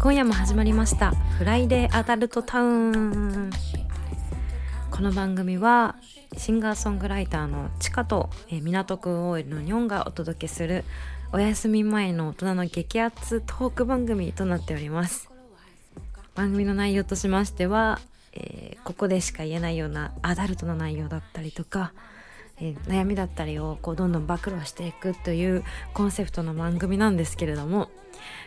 今夜も始まりました。フライデーアダルトタウンこの番組はシンガーソングライターのチカと、えー、港区 OL のニョンがお届けするお休み前の大人の激アツトーク番組となっております。番組の内容としましては、えー、ここでしか言えないようなアダルトな内容だったりとかえー、悩みだったりをこうどんどん暴露していくというコンセプトの番組なんですけれども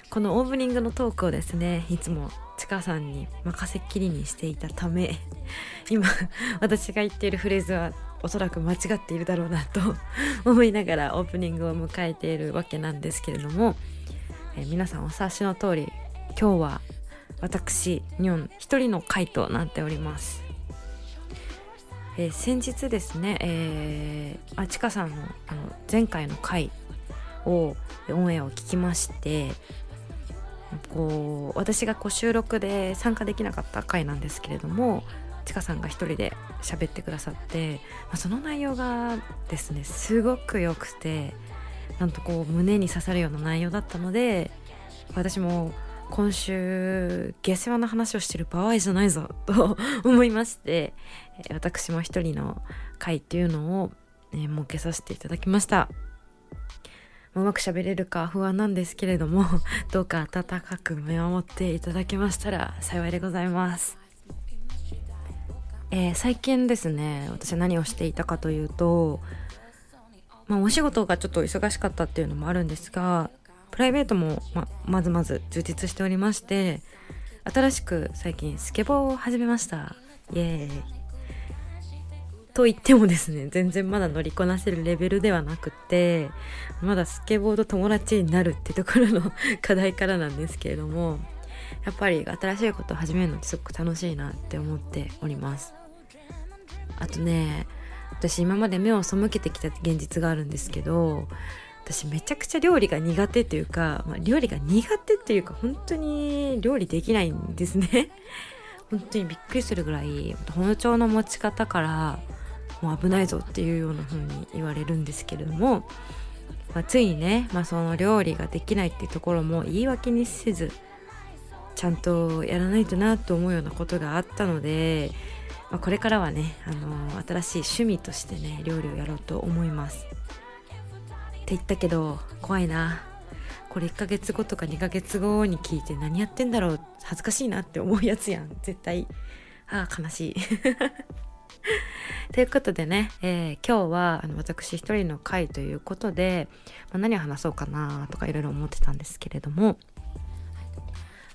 このオープニングのトークをですねいつもちかさんに任せっきりにしていたため 今私が言っているフレーズはおそらく間違っているだろうなと 思いながらオープニングを迎えているわけなんですけれども、えー、皆さんお察しの通り今日は私ニョン一人の回となっております。えー、先日ですね、えー、あちかさんのあの前回の回をオンエアを聞きましてこう私がこう収録で参加できなかった回なんですけれどもちかさんが一人で喋ってくださって、まあ、その内容がですねすごく良くてなんとこう胸に刺さるような内容だったので私も今週下世話な話をしてる場合じゃないぞと思いまして私も一人の回っていうのを、ね、設けさせていただきました。うまく喋れるか不安なんですけれども どうか温かく見守っていただけましたら幸いでございます。えー、最近ですね私は何をしていたかというとまあ、お仕事がちょっと忙しかったっていうのもあるんですがプライベートもままずまず充実しておりまして新しく最近スケボーを始めました。イエーイ。と言ってもですね全然まだ乗りこなせるレベルではなくてまだスケボーと友達になるってところの課題からなんですけれどもやっぱり新しいことを始めるのってすごく楽しいなって思っております。あとね私今まで目を背けてきた現実があるんですけど私めちゃくちゃ料理が苦手っていうか、まあ、料理が苦手っていうか本当に料理できないんですね 本当にびっくりするぐらい包丁の持ち方からもう危ないぞっていうような風に言われるんですけれども、まあ、ついにね、まあ、その料理ができないっていうところも言い訳にせずちゃんとやらないとなと思うようなことがあったので、まあ、これからはね、あのー、新しい趣味としてね料理をやろうと思います。って言ったけど怖いな。これ1ヶ月後とか2ヶ月後に聞いて何やってんだろう。恥ずかしいなって思うやつやん。絶対。ああ悲しい。ということでね、えー、今日はあの私一人の回ということで、まあ、何を話そうかなとかいろいろ思ってたんですけれども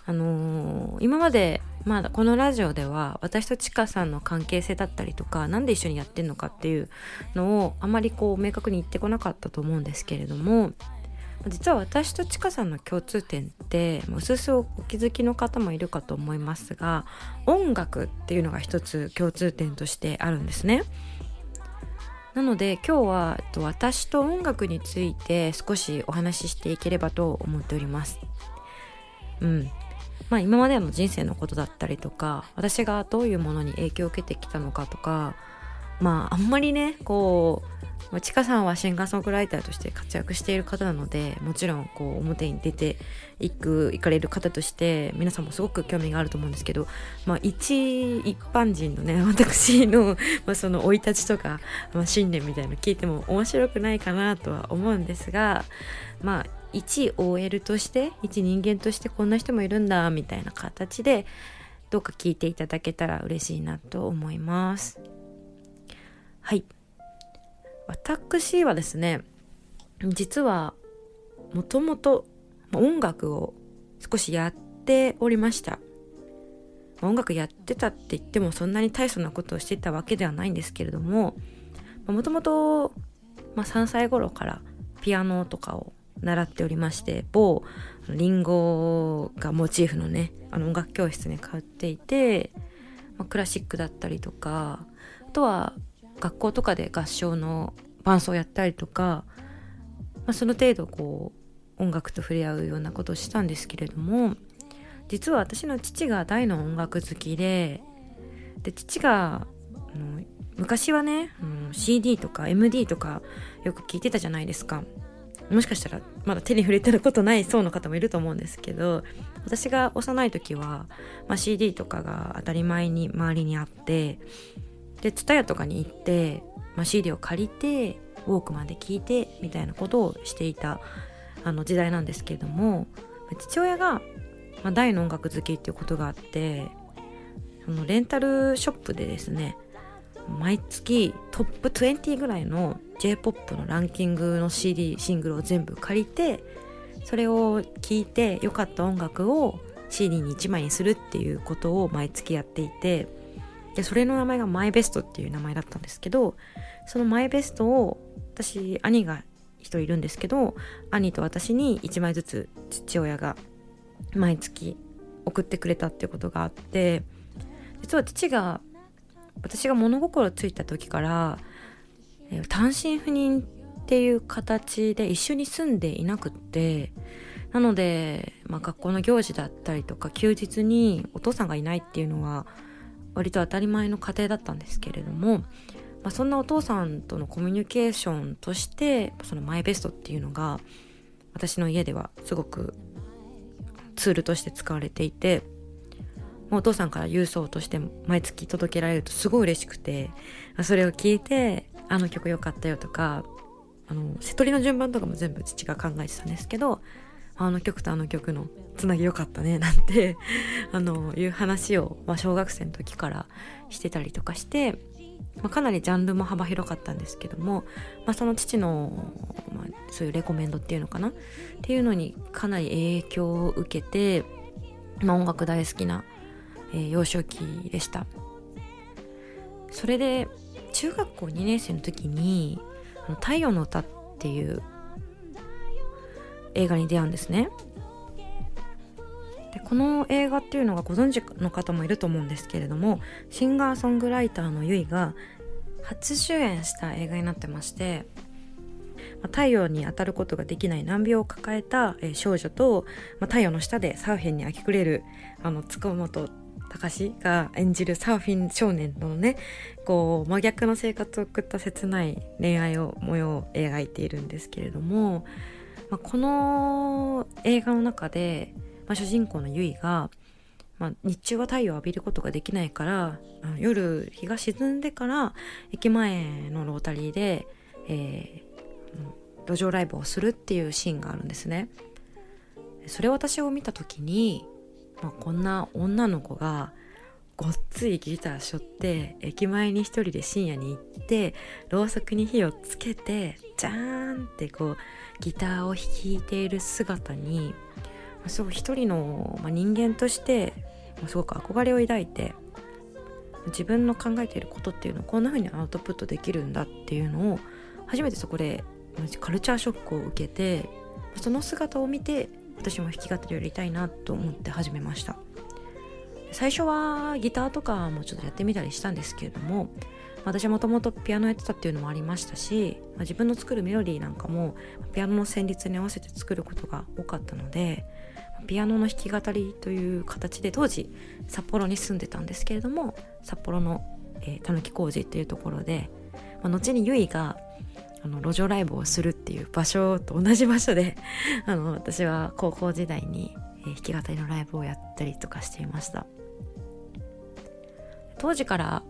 あのー、今までまあこのラジオでは私とちかさんの関係性だったりとか何で一緒にやってんのかっていうのをあまりこう明確に言ってこなかったと思うんですけれども実は私とちかさんの共通点ってもうすすお気づきの方もいるかと思いますが音楽っていうのが一つ共通点としてあるんですね。なので今日は私と音楽について少しお話ししていければと思っております。うん、まあ、今までの人生のことだったりとか私がどういうものに影響を受けてきたのかとかまああんまりねこうちかさんはシンガーソングライターとして活躍している方なのでもちろんこう表に出ていく行かれる方として皆さんもすごく興味があると思うんですけど、まあ、一一般人のね 私の、まあ、その生い立ちとか、まあ、信念みたいなの聞いても面白くないかなとは思うんですがまあ一 OL として一人間としてこんな人もいるんだみたいな形でどうか聞いていただけたら嬉しいなと思います。はい。私はですね実はもともと音楽を少しやっておりました。音楽やってたって言ってもそんなに大層なことをしてたわけではないんですけれどももともと3歳頃からピアノとかを習っておりまして某リンゴがモチーフのねあの音楽教室に通っていて、まあ、クラシックだったりとかあとは学校とかで合唱の伴奏をやったりとか、まあ、その程度こう音楽と触れ合うようなことをしたんですけれども実は私の父が大の音楽好きでで父が昔はね、CD とか MD とかよく聞いてたじゃないですか。もしかしたらまだ手に触れてることない層の方もいると思うんですけど私が幼い時は、まあ、CD とかが当たり前に周りにあってで TSUTAYA とかに行って、まあ、CD を借りてウォークマンで聴いてみたいなことをしていたあの時代なんですけれども父親が、まあ、大の音楽好きっていうことがあってそのレンタルショップでですね毎月トップ20ぐらいの J-POP のランキングの CD シングルを全部借りてそれを聴いて良かった音楽を CD に1枚にするっていうことを毎月やっていてでそれの名前がマイベストっていう名前だったんですけどそのマイベストを私兄が1人いるんですけど兄と私に1枚ずつ父親が毎月送ってくれたっていうことがあって実は父が私が物心ついた時から単身赴任っていう形で一緒に住んでいなくってなので、まあ、学校の行事だったりとか休日にお父さんがいないっていうのは割と当たり前の家庭だったんですけれども、まあ、そんなお父さんとのコミュニケーションとしてそのマイベストっていうのが私の家ではすごくツールとして使われていてお父さんから郵送として毎月届けられるとすごい嬉しくてそれを聞いてあの曲良かったよとかあの瀬戸りの順番とかも全部父が考えてたんですけどあの曲とあの曲のつなぎ良かったね なんてあのいう話を、まあ、小学生の時からしてたりとかして、まあ、かなりジャンルも幅広かったんですけども、まあ、その父の、まあ、そういうレコメンドっていうのかなっていうのにかなり影響を受けて、まあ、音楽大好きな、えー、幼少期でした。それで中学校2年生の時に「太陽の歌」っていう映画に出会うんですね。でこの映画っていうのがご存知の方もいると思うんですけれどもシンガーソングライターのゆいが初主演した映画になってまして太陽に当たることができない難病を抱えた少女と、ま、太陽の下でサーフィンに明け暮れるあの塚本隆が演じるサーフィン少年のねこう真逆の生活を送った切ない恋愛を模様を描いているんですけれども、まあ、この映画の中で、まあ、主人公のユイが、まあ、日中は太陽を浴びることができないから夜日が沈んでから駅前のロータリーで、えー、路上ライブをするっていうシーンがあるんですね。それ私を見た時にまあ、こんな女の子がごっついギターしょって駅前に一人で深夜に行ってろうそくに火をつけてジャーンってこうギターを弾いている姿にすごい一人の、まあ、人間としてすごく憧れを抱いて自分の考えていることっていうのをこんな風にアウトプットできるんだっていうのを初めてそこでカルチャーショックを受けてその姿を見て私も弾き語りをやりたいなと思って始めました。最初はギターとかもちょっとやってみたりしたんですけれども私はもともとピアノやってたっていうのもありましたし、まあ、自分の作るメロディーなんかもピアノの旋律に合わせて作ることが多かったのでピアノの弾き語りという形で当時札幌に住んでたんですけれども札幌のたぬき工事っていうところで、まあ、後にゆいがあの路上ライブをするっていう場所と同じ場所で あの私は高校時代に、弾き語りのライブをやったりとかしていました当時から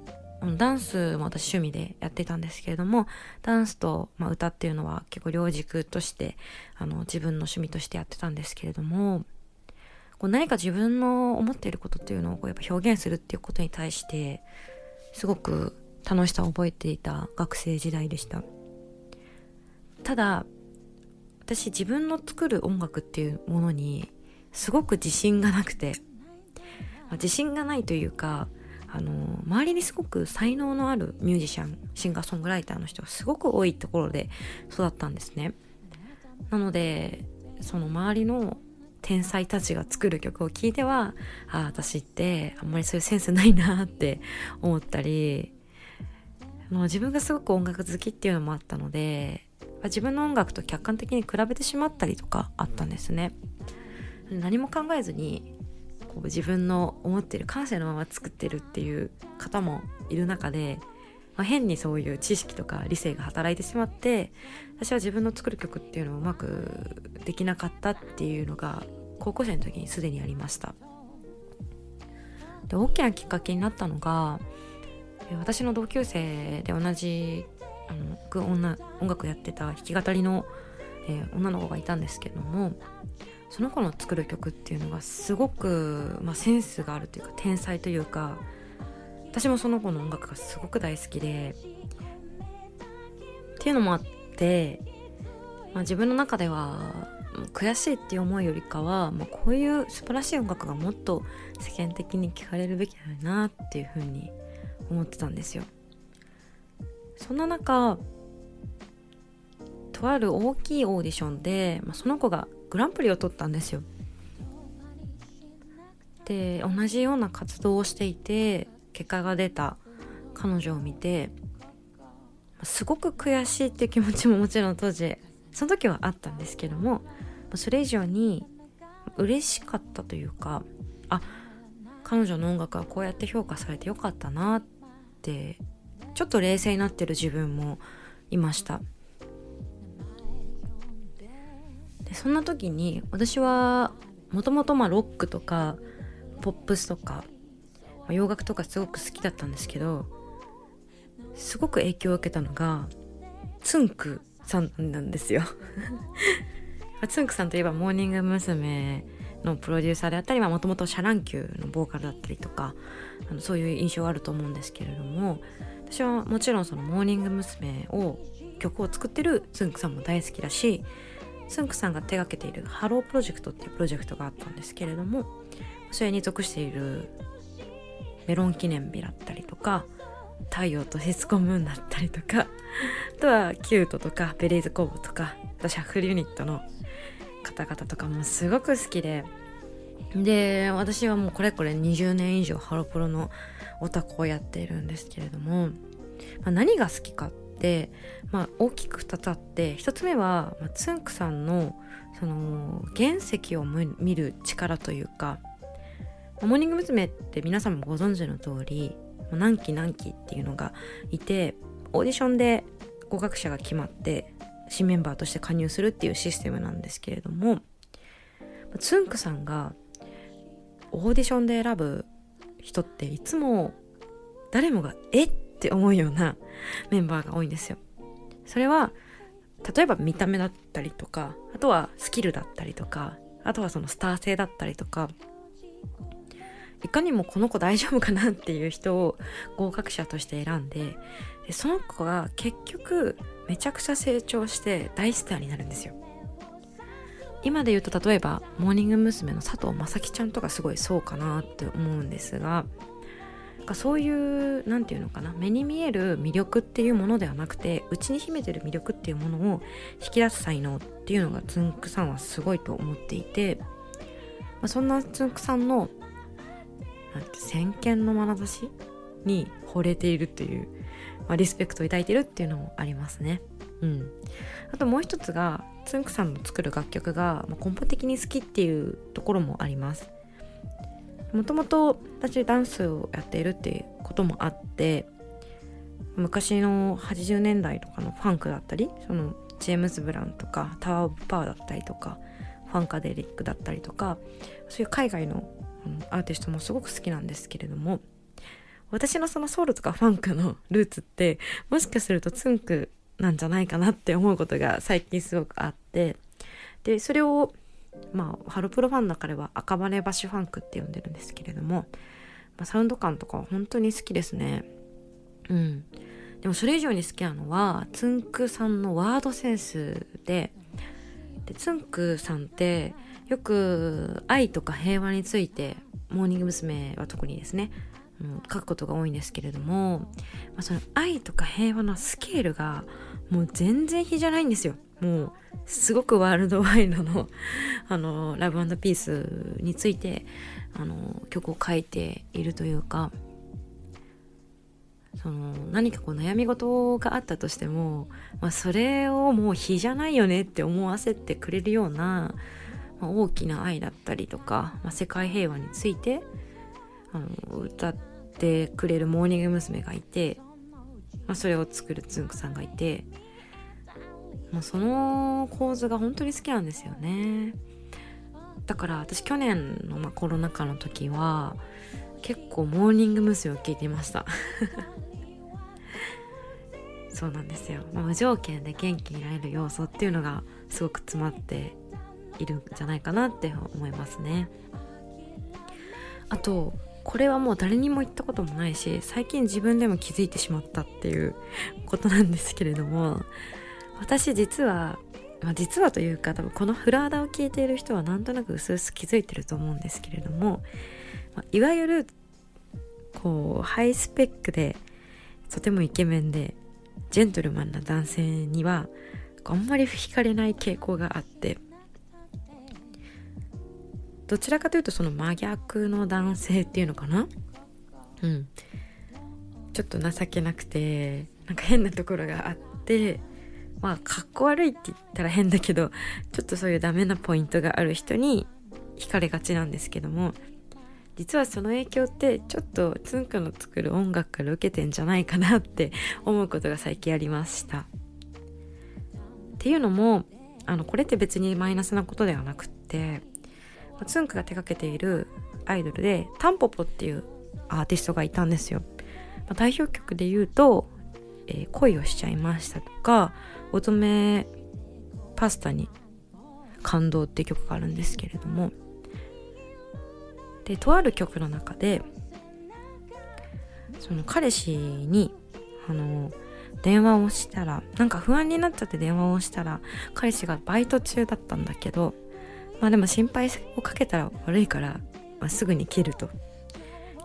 ダンスも私趣味でやってたんですけれどもダンスと、まあ、歌っていうのは結構両軸としてあの自分の趣味としてやってたんですけれどもこう何か自分の思っていることっていうのをこうやっぱ表現するっていうことに対してすごく楽しさを覚えていた学生時代でした。ただ私自分の作る音楽っていうものにすごく自信がなくて、まあ、自信がないというかあの周りにすごく才能のあるミュージシャンシンガーソングライターの人がすごく多いところで育ったんですね。なのでその周りの天才たちが作る曲を聴いてはああ私ってあんまりそういうセンスないなって思ったりもう自分がすごく音楽好きっていうのもあったので自分の音楽と客観的に比べてしまったりとかあったんですね。何も考えずにこう自分の思ってる感性のまま作ってるっていう方もいる中でまあ、変にそういう知識とか理性が働いてしまって私は自分の作る曲っていうのをうまくできなかったっていうのが高校生の時にすでにありました。で大きなきっかけになったのが私の同級生で同じあの僕女音楽やってた弾き語りの、えー、女の子がいたんですけどもその子の作る曲っていうのがすごく、まあ、センスがあるというか天才というか私もその子の音楽がすごく大好きでっていうのもあって、まあ、自分の中では悔しいっていう思いよりかは、まあ、こういう素晴らしい音楽がもっと世間的に聞かれるべきだなっていうふうに思ってたんですよ。そんな中とある大きいオーディションで、まあ、その子がグランプリを取ったんですよ。で同じような活動をしていて結果が出た彼女を見てすごく悔しいっていう気持ちも もちろん当時その時はあったんですけどもそれ以上に嬉しかったというかあ彼女の音楽はこうやって評価されてよかったなってちょっと冷静になってる自分もいましたでそんな時に私はもともとロックとかポップスとか、洋楽とかすごく好きだったんですけどすごく影響を受けたのがつんくさんなんですよ つんくさんといえばモーニング娘。のプロデューサーであったりもともとシャ乱Q のボーカルだったりとかあのそういう印象があると思うんですけれども私はもちろんそのモーニング娘。を曲を作ってるつんくさんも大好きだしつんくさんが手がけているハロープロジェクトっていうプロジェクトがあったんですけれどもそれに属しているメロン記念日だったりとか太陽とシスコムーンだったりとかあとは℃-ute とか Berryz工房とかシャッフルユニットの方々とかもすごく好きでで私はもうこれこれ20年以上ハロプロのオタクをやっているんですけれども、まあ、何が好きかって、まあ、大きく2つあって1つ目は、まあ、つんくさんのその原石を見る力というかモーニング娘。って皆さんもご存知の通り何期何期っていうのがいてオーディションで合格者が決まって新メンバーとして加入するっていうシステムなんですけれどもつんくさんがオーディションで選ぶ人っていつも誰もがえって思うようなメンバーが多いんですよ。それは例えば見た目だったりとかあとはスキルだったりとかあとはそのスター性だったりとかいかにもこの子大丈夫かなっていう人を合格者として選んででその子が結局めちゃくちゃ成長して大スターになるんですよ今で言うと例えばモーニング娘。の佐藤正樹ちゃんとかすごいそうかなって思うんですがそういう何て言うのかな目に見える魅力っていうものではなくて内に秘めてる魅力っていうものを引き出す才能っていうのがつんくさんはすごいと思っていて、まあ、そんなつんくさんのなんて先見の眼差しに惚れているという、まあ、リスペクトを抱いてるっていうのもありますね。うん、あともう一つがつんくさんの作る楽曲が、まあ、根本的に好きっていうところもあります。もともと私ダンスをやっているっていうこともあって昔の80年代とかのファンクだったりそのジェームズ・ブラウンとかタワー・オブ・パワーだったりとかファンカデリックだったりとかそういう海外のアーティストもすごく好きなんですけれども私のそのソウルとかファンクのルーツってもしかするとツンクなんじゃないかなって思うことが最近すごくあってでそれをまあハロプロファンの中では赤羽橋ファンクって呼んでるんですけれども、まあ、サウンド感とかは本当に好きですねうんでもそれ以上に好きなのはつんくさんのワードセンスででつんくさんってよく愛とか平和についてモーニング娘。は特にですね、うん、書くことが多いんですけれども、まあ、その愛とか平和のスケールがもう全然比じゃないんですよもうすごくワールドワイドの あのラブピースについてあの曲を書いているというかその何かこう悩み事があったとしても、まあ、それをもう比じゃないよねって思わせてくれるようなまあ、大きな愛だったりとか、まあ、世界平和についてあの歌ってくれるモーニング娘。がいてまあ、それを作るつんくさんがいてもうその構図が本当に好きなんですよね。だから私去年のまあコロナ禍の時は結構モーニング娘。を聞いていました。そうなんですよ、まあ、無条件で元気になれる要素っていうのがすごく詰まっているんじゃないかなって思いますね。あとこれはもう誰にも言ったこともないし最近自分でも気づいてしまったっていう ことなんですけれども私実は、まあ、実はというか多分このフラーダを聞いている人はなんとなく薄々気づいてると思うんですけれども、まあ、いわゆるこうハイスペックでとてもイケメンでジェントルマンな男性にはあんまり惹かれない傾向があってどちらかというとその真逆の男性っていうのかな？うんちょっと情けなくてなんか変なところがあってまあかっこ悪いって言ったら変だけどちょっとそういうダメなポイントがある人に惹かれがちなんですけども実はその影響ってちょっとつんくの作る音楽から受けてんじゃないかなって思うことが最近ありました。っていうのもあのこれって別にマイナスなことではなくってつんくが手掛けているアイドルでタンポポっていうアーティストがいたんですよ。まあ、代表曲で言うと、えー、恋をしちゃいましたとか乙女パスタに感動って曲があるんですけれどもでとある曲の中でその彼氏にあの電話をしたらなんか不安になっちゃって電話をしたら彼氏がバイト中だったんだけどまあでも心配をかけたら悪いから、まあ、すぐに切ると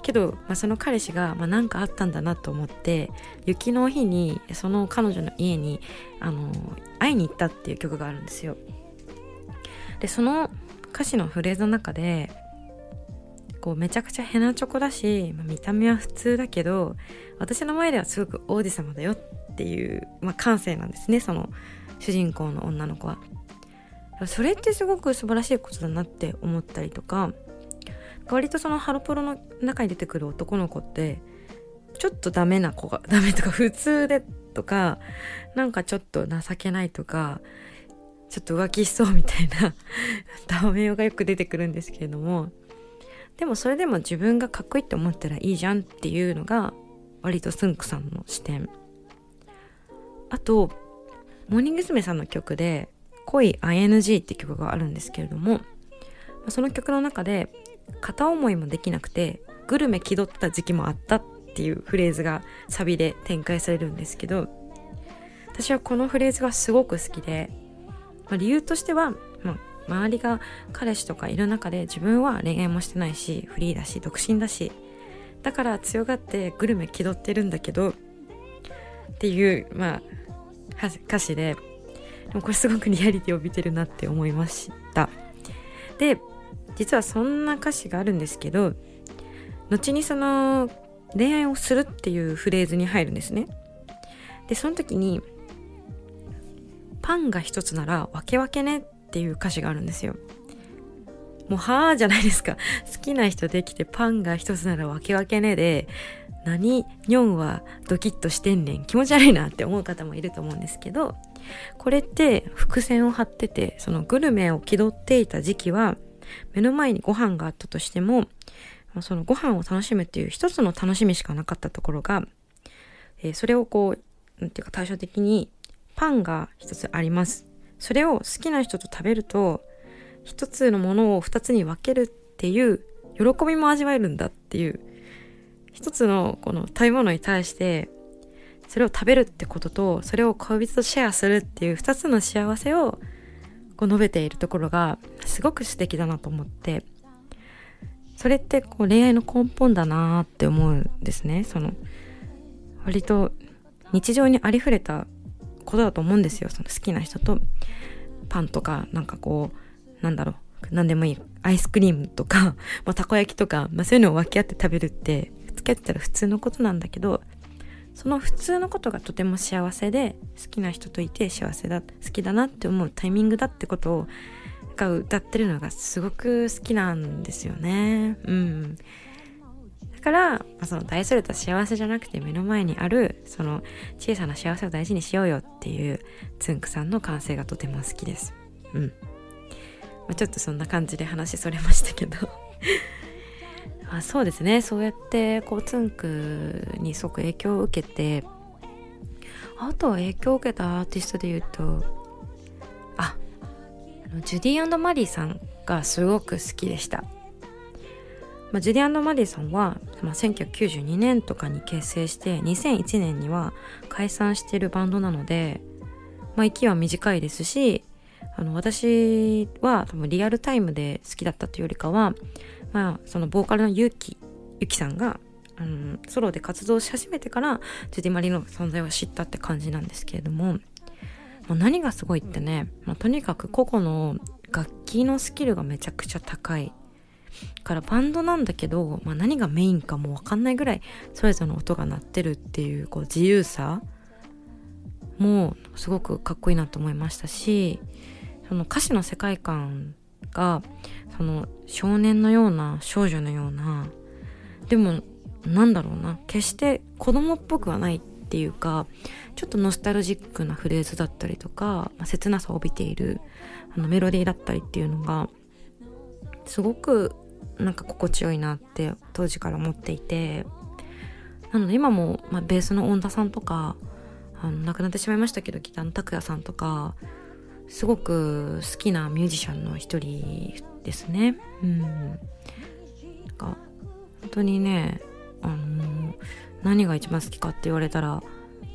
けど、まあ、その彼氏が何、まあ、かあったんだなと思って雪の日にその彼女の家にあの会いに行ったっていう曲があるんですよでその歌詞のフレーズの中でこうめちゃくちゃヘナチョコだし、まあ、見た目は普通だけど私の前ではすごく王子様だよっていう、まあ、感性なんですねその主人公の女の子は。それってすごく素晴らしいことだなって思ったりとか割とそのハロプロの中に出てくる男の子ってちょっとダメな子が ダメとか普通でとかなんかちょっと情けないとかちょっと浮気しそうみたいな ダメがよく出てくるんですけれどもでもそれでも自分がかっこいいって思ったらいいじゃんっていうのが割とスンクさんの視点あとモーニング娘。さんの曲で「恋 ING」って曲があるんですけれどもその曲の中で片思いもできなくてグルメ気取った時期もあったっていうフレーズがサビで展開されるんですけど私はこのフレーズがすごく好きで、まあ、理由としては、まあ、周りが彼氏とかいる中で自分は恋愛もしてないしフリーだし独身だしだから強がってグルメ気取ってるんだけどっていうまあ歌詞ででもこれすごくリアリティを帯びてるなって思いました。で実はそんな歌詞があるんですけど後にその恋愛をするっていうフレーズに入るんですね。でその時にパンが一つならわけわけねっていう歌詞があるんですよ。もうはあじゃないですか。好きな人できてパンが一つならわけわけねで何？ニョンはドキッとしてんねん。気持ち悪いなって思う方もいると思うんですけどこれって伏線を張っててそのグルメを気取っていた時期は目の前にご飯があったとしてもそのご飯を楽しむっていう一つの楽しみしかなかったところが、えー、それをこうなんていうか対照的にパンが一つあります。それを好きな人と食べると一つのものを二つに分けるっていう喜びも味わえるんだっていう一つのこの食べ物に対してそれを食べるってこととそれを恋人とシェアするっていう二つの幸せをこう述べているところがすごく素敵だなと思ってそれってこう恋愛の根本だなって思うんですね。その割と日常にありふれたことだと思うんですよ。その好きな人とパンとかなんかこうなんだろう何でもいいアイスクリームとか、まあ、たこ焼きとか、まあ、そういうのを分け合って食べるって付き合ってたら普通のことなんだけどその普通のことがとても幸せで好きな人といて幸せだ好きだなって思うタイミングだってことをが歌ってるのがすごく好きなんですよね。うん。だから、まあ、その大それた幸せじゃなくて目の前にあるその小さな幸せを大事にしようよっていうつんくさんの感性がとても好きですうん、まあ、ちょっとそんな感じで話それましたけどあそうですね。そうやってこうつんくにすごく影響を受けてあと影響を受けたアーティストで言うとあジュディマリーさんがすごく好きでした、まあ、ジュディマリーさんは、まあ、1992年とかに結成して2001年には解散してるバンドなので、まあ、息は短いですしあの私は多分リアルタイムで好きだったというよりかは、まあ、そのボーカルのユキユキさんがうん、ソロで活動し始めてからジュディ・マリの存在を知ったって感じなんですけれども、まあ、何がすごいってね、まあ、とにかく個々の楽器のスキルがめちゃくちゃ高い。からバンドなんだけど、まあ、何がメインかも分かんないぐらいそれぞれの音が鳴ってるっていうこう自由さもすごくかっこいいなと思いましたしその歌詞の世界観がその少年のような少女のようなでもなんだろうな決して子供っぽくはないっていうかちょっとノスタルジックなフレーズだったりとか、まあ、切なさを帯びているあのメロディーだったりっていうのがすごくなんか心地よいなって当時から思っていてなので今も、まあ、ベースの恩田さんとかあの亡くなってしまいましたけどギターの拓也さんとかすごく好きなミュージシャンの一人ですね。うん。なん本当にねあの何が一番好きかって言われたら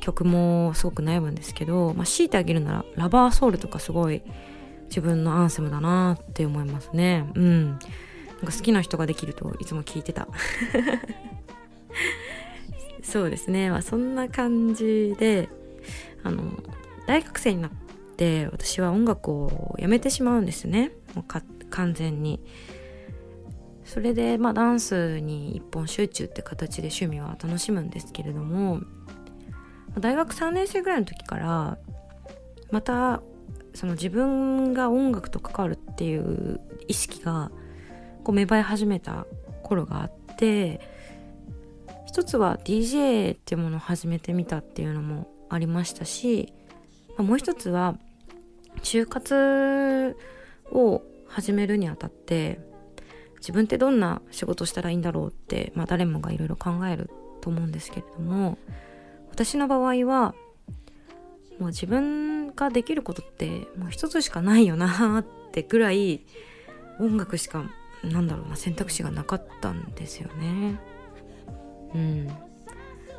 曲もすごく悩むんですけど、まあ、強いてあげるなら「ラバーソウル」とかすごい自分のアンセムだなって思いますねうんなんか好きな人ができるといつも聞いてた そうですねまあそんな感じであの大学生になって私は音楽をやめてしまうんですね。もう完全に。それでまあダンスに一本集中って形で趣味は楽しむんですけれども大学3年生ぐらいの時からまたその自分が音楽と関わるっていう意識がこう芽生え始めた頃があって一つは DJ っていうものを始めてみたっていうのもありましたし、もう一つは就活を始めるにあたって自分ってどんな仕事したらいいんだろうって、まあ、誰もがいろいろ考えると思うんですけれども私の場合はもう自分ができることってもう一つしかないよなってぐらい音楽しかなんだろうな選択肢がなかったんですよね。うん、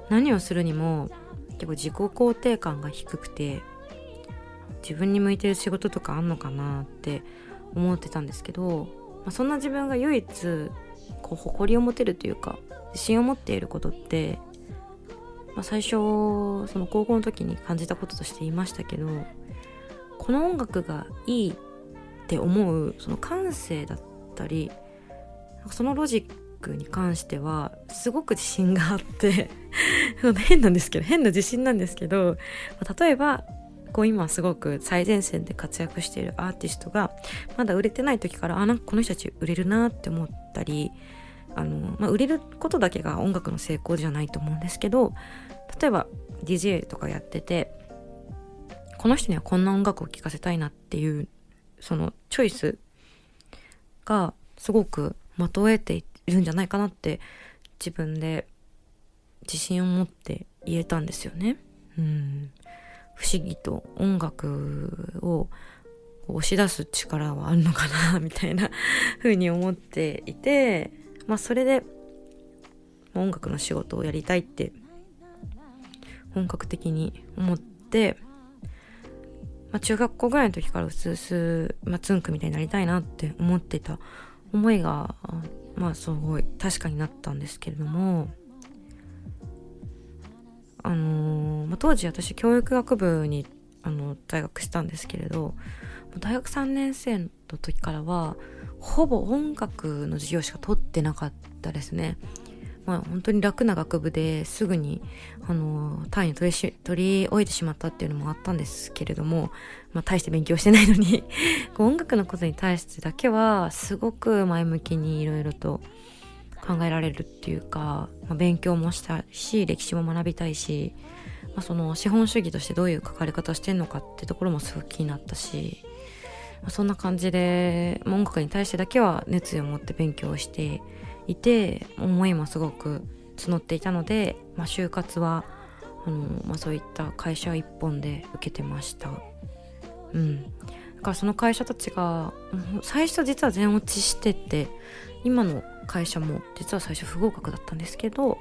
何をするにも結構自己肯定感が低くて自分に向いてる仕事とかあんのかなって思ってたんですけどまあ、そんな自分が唯一こう誇りを持てるというか自信を持っていることって、まあ、最初その高校の時に感じたこととして言いましたけどこの音楽がいいって思うその感性だったりそのロジックに関してはすごく自信があって 変なんですけど変な自信なんですけど例えばこう今すごく最前線で活躍しているアーティストがまだ売れてない時からあなんかこの人たち売れるなって思ったりあの、まあ、売れることだけが音楽の成功じゃないと思うんですけど例えば DJ とかやっててこの人にはこんな音楽を聴かせたいなっていうそのチョイスがすごくまとえているんじゃないかなって自分で自信を持って言えたんですよね。うん不思議と音楽を押し出す力はあるのかなみたいな風に思っていてまあそれで音楽の仕事をやりたいって本格的に思って、まあ、中学校ぐらいの時からうすうす、まあ、つんくみたいになりたいなって思ってた思いがまあすごい確かになったんですけれどもあの、まあ、当時私教育学部にあの在学したんですけれど大学3年生の時からはほぼ音楽の授業しか取ってなかったですね。まあ、本当に楽な学部ですぐにあの単位を取り取り終えてしまったっていうのもあったんですけれども、まあ、大して勉強してないのに音楽のことに対してだけはすごく前向きにいろいろと考えられるっていうか、まあ、勉強もしたし歴史も学びたいし、まあ、その資本主義としてどういう書かれ方してんのかってところもすごく気になったし、まあ、そんな感じで音楽に対してだけは熱意を持って勉強していて思いもすごく募っていたので、まあ、就活はあの、まあ、そういった会社一本で受けてました。うん、だからその会社たちが最初実は全落ちしてて今の会社も実は最初不合格だったんですけど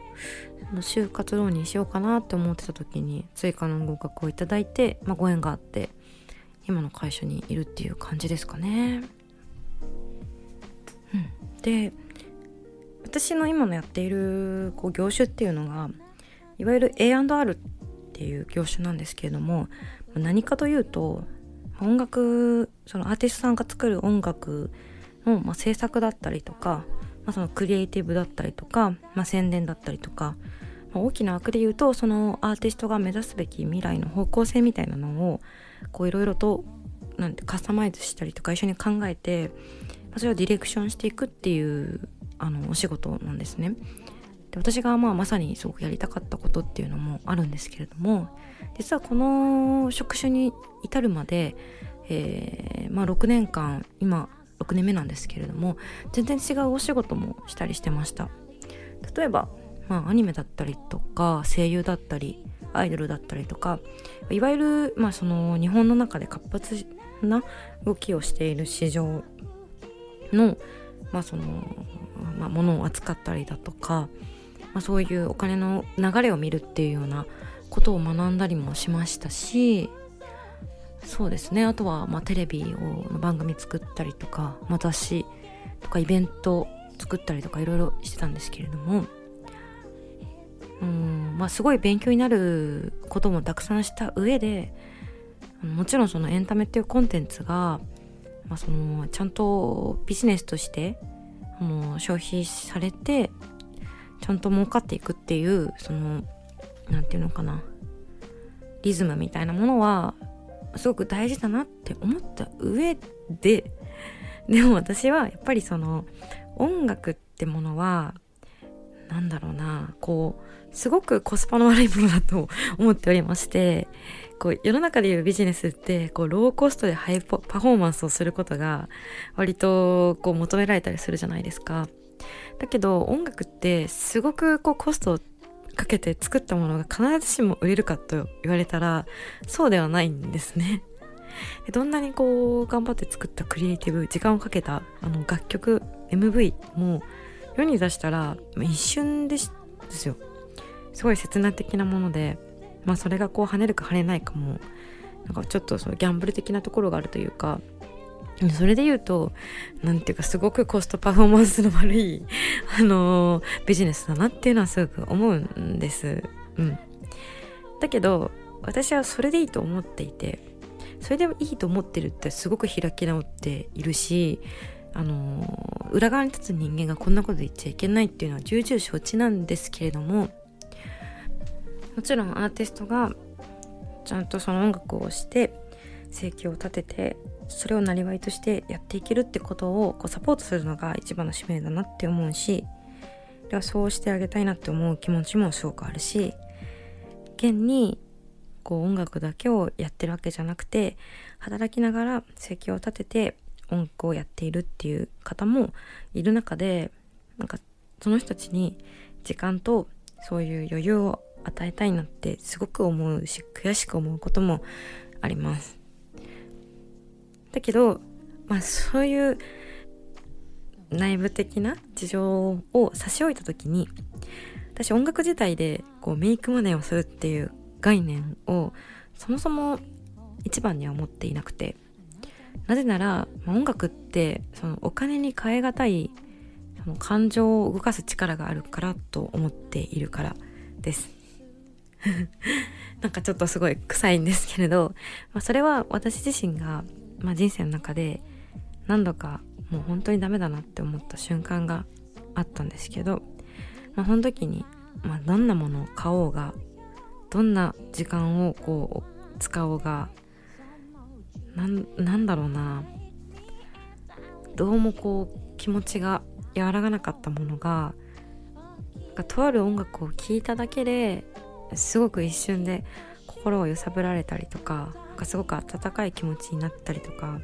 就活浪人しようかなって思ってた時に追加の合格をいただいて、まあ、ご縁があって今の会社にいるっていう感じですかね。うん、で私の今のやっているこう業種っていうのがいわゆる A&R っていう業種なんですけれども何かというと音楽そのアーティストさんが作る音楽の、まあ、制作だったりとか、まあ、そのクリエイティブだったりとか、まあ、宣伝だったりとか、まあ、大きな枠で言うとそのアーティストが目指すべき未来の方向性みたいなのをこういろいろとなんてカスタマイズしたりとか一緒に考えて、まあ、それをディレクションしていくっていうあのお仕事なんですね。私がまあまさにすごくやりたかったことっていうのもあるんですけれども実はこの職種に至るまで、えー、まあ、6年間今6年目なんですけれども全然違うお仕事もしたりしてました。例えば、まあ、アニメだったりとか声優だったりアイドルだったりとかいわゆる、まあ、その日本の中で活発な動きをしている市場の,、まあそのまあ、ものを扱ったりだとか、まあ、そういうお金の流れを見るっていうようなことを学んだりもしましたしそうですね。あとは、ま、テレビをの番組作ったりとか、まあ、雑誌とかイベント作ったりとかいろいろしてたんですけれどもうんまあすごい勉強になることもたくさんした上でもちろんそのエンタメっていうコンテンツが、まあ、そのちゃんとビジネスとしてあの消費されてちゃんと儲かっていくっていうその何て言うのかなリズムみたいなものはすごく大事だなって思った上で でも私はやっぱりその音楽ってものはなんだろうなこうすごくコスパの悪いものだと 思っておりましてこう世の中でいうビジネスってこうローコストでハイパフォーマンスをすることが割とこう求められたりするじゃないですか。だけど音楽ってすごくこうコストをかけて作ったものが必ずしも売れるかと言われたらそうではないんですね。どんなにこう頑張って作ったクリエイティブ時間をかけたあの楽曲 MV も世に出したら一瞬ですよすごい切な的なものでまあそれがこう跳ねるか跳ねないかもなんかちょっとそのギャンブル的なところがあるというかそれで言うと、なんていうかすごくコストパフォーマンスの悪い、あのー、ビジネスだなっていうのはすごく思うんです。うん。だけど、私はそれでいいと思っていて、それでもいいと思ってるってすごく開き直っているし、あのー、裏側に立つ人間がこんなこと言っちゃいけないっていうのは重々承知なんですけれども、もちろんアーティストがちゃんとその音楽をして生計を立ててそれをなりわいとしてやっていけるってことをこうサポートするのが一番の使命だなって思うしではそうしてあげたいなって思う気持ちもすごくあるし現にこう音楽だけをやってるわけじゃなくて働きながら生計を立てて音楽をやっているっていう方もいる中でなんかその人たちに時間とそういう余裕を与えたいなってすごく思うし悔しく思うこともあります。だけど、まあそういう内部的な事情を差し置いた時に、私音楽自体でこうメイクマネーをするっていう概念をそもそも一番には思っていなくて、なぜなら、まあ、音楽ってそのお金に換え難いその感情を動かす力があるからと思っているからです。なんかちょっとすごい臭いんですけれど、まあ、それは私自身がまあ、人生の中で何度かもう本当にダメだなって思った瞬間があったんですけど、まあ、その時に、まあ、どんなものを買おうがどんな時間をこう使おうがなんだろうなどうもこう気持ちが和らがなかったものがとある音楽を聴いただけですごく一瞬で心を揺さぶられたりとかなんかすごく温かい気持ちになったりとか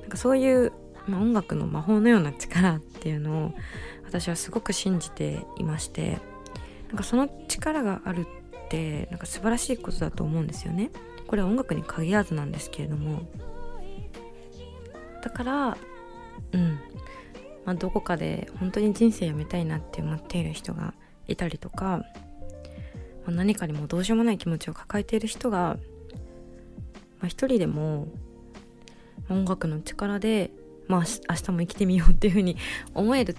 なんかそういう、まあ、音楽の魔法のような力っていうのを私はすごく信じていましてなんかその力があるってなんか素晴らしいことだと思うんですよね。これは音楽に限らずなんですけれどもだからうん、まあ、どこかで本当に人生やめたいなって思っている人がいたりとか、まあ、何かにもどうしようもない気持ちを抱えている人が、まあ、一人でも音楽の力で、まあ、明日も生きてみようっていうふうに思える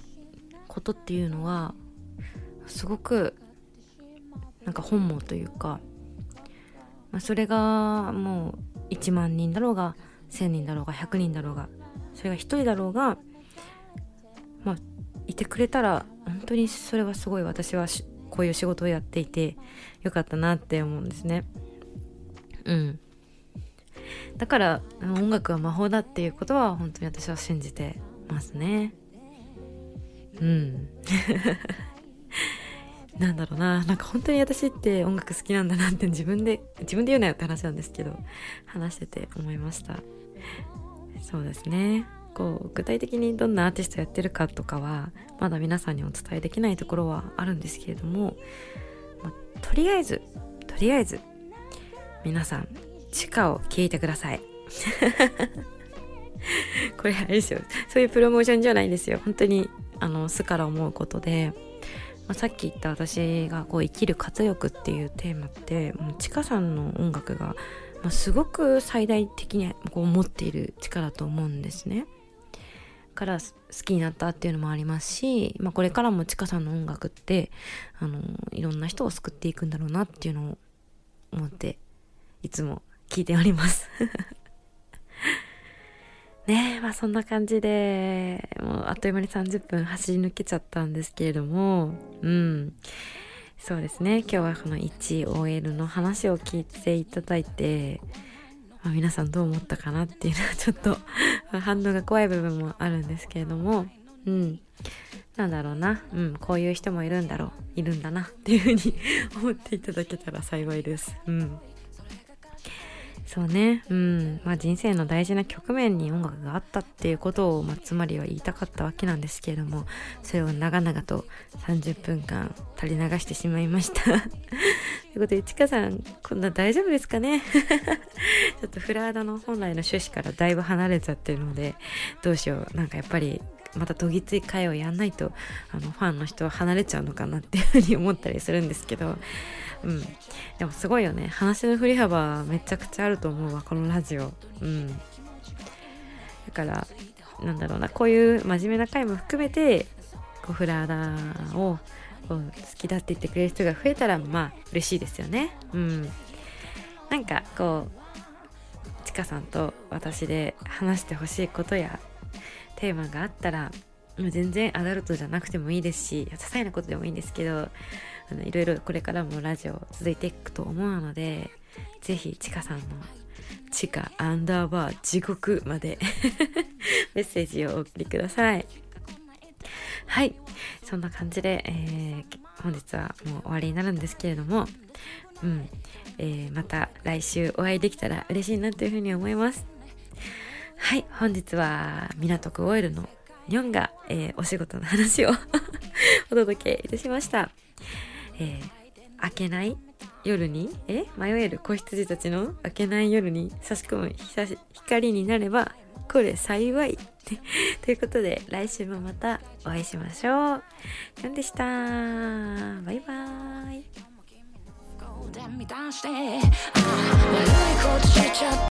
ことっていうのはすごくなんか本望というか、まあ、それがもう1万人だろうが1,000人だろうが100人だろうがそれが1人だろうがまあいてくれたら本当にそれはすごい私はこういう仕事をやっていてよかったなって思うんですね。うんだから音楽は魔法だっていうことは本当に私は信じてますね。うん。なんだろうな。なんか本当に私って音楽好きなんだなって自分で、自分で言うなよって話なんですけど、話してて思いました。そうですね。こう、具体的にどんなアーティストやってるかとかは、まだ皆さんにお伝えできないところはあるんですけれども、ま、とりあえず、とりあえず、皆さん、地下を聞いてください。これあれですよ。そういうプロモーションじゃないんですよ。本当に、あの、巣から思うことで、ま、さっき言った私がこう生きる活力っていうテーマってもうちかさんの音楽が、ま、すごく最大的にこう持っている力と思うんですね。から好きになったっていうのもありますし、まあ、これからもちかさんの音楽ってあのいろんな人を救っていくんだろうなっていうのを思っていつも聞いております ねえ、まあそんな感じで、もうあっという間に30分走り抜けちゃったんですけれども、うん。そうですね、今日はこの 1OL の話を聞いていただいて、まあ、皆さんどう思ったかなっていうのは ちょっと 反応が怖い部分もあるんですけれども、うん。なんだろうな、うん、こういう人もいるんだろう、いるんだなっていうふうに 思っていただけたら幸いです。うん。そうね。うん。まあ人生の大事な局面に音楽があったっていうことを、まあ、つまりは言いたかったわけなんですけれどもそれを長々と30分間垂れ流してしまいました。ということでちかさんこんな大丈夫ですかね？ちょっとフラーダの本来の趣旨からだいぶ離れちゃってるのでどうしよう。なんかやっぱりまた研ぎつい会をやんないとあのファンの人は離れちゃうのかなっていうふうに思ったりするんですけどうん。でもすごいよね。話の振り幅めちゃくちゃあると思うわこのラジオ。うん。だからなんだろうなこういう真面目な回も含めてこうフラダを好きだって言ってくれる人が増えたらまあ嬉しいですよね。うん。なんかこうちかさんと私で話してほしいことやテーマがあったら全然アダルトじゃなくてもいいですし些細なことでもいいんですけどあのいろいろこれからもラジオ続いていくと思うのでぜひちかさんの地下アンダーバー地獄まで メッセージをお送りください。はい。そんな感じで、えー、本日はもう終わりになるんですけれどもうん、えー、また来週お会いできたら嬉しいなというふうに思います。はい本日は港区オイルのニョンが、えー、お仕事の話を お届けいたしましたえー、明けない夜にえ迷える子羊たちの明けない夜に差し込む光になればこれ幸い ということで来週もまたお会いしましょう。きょんでした。バイバーイ。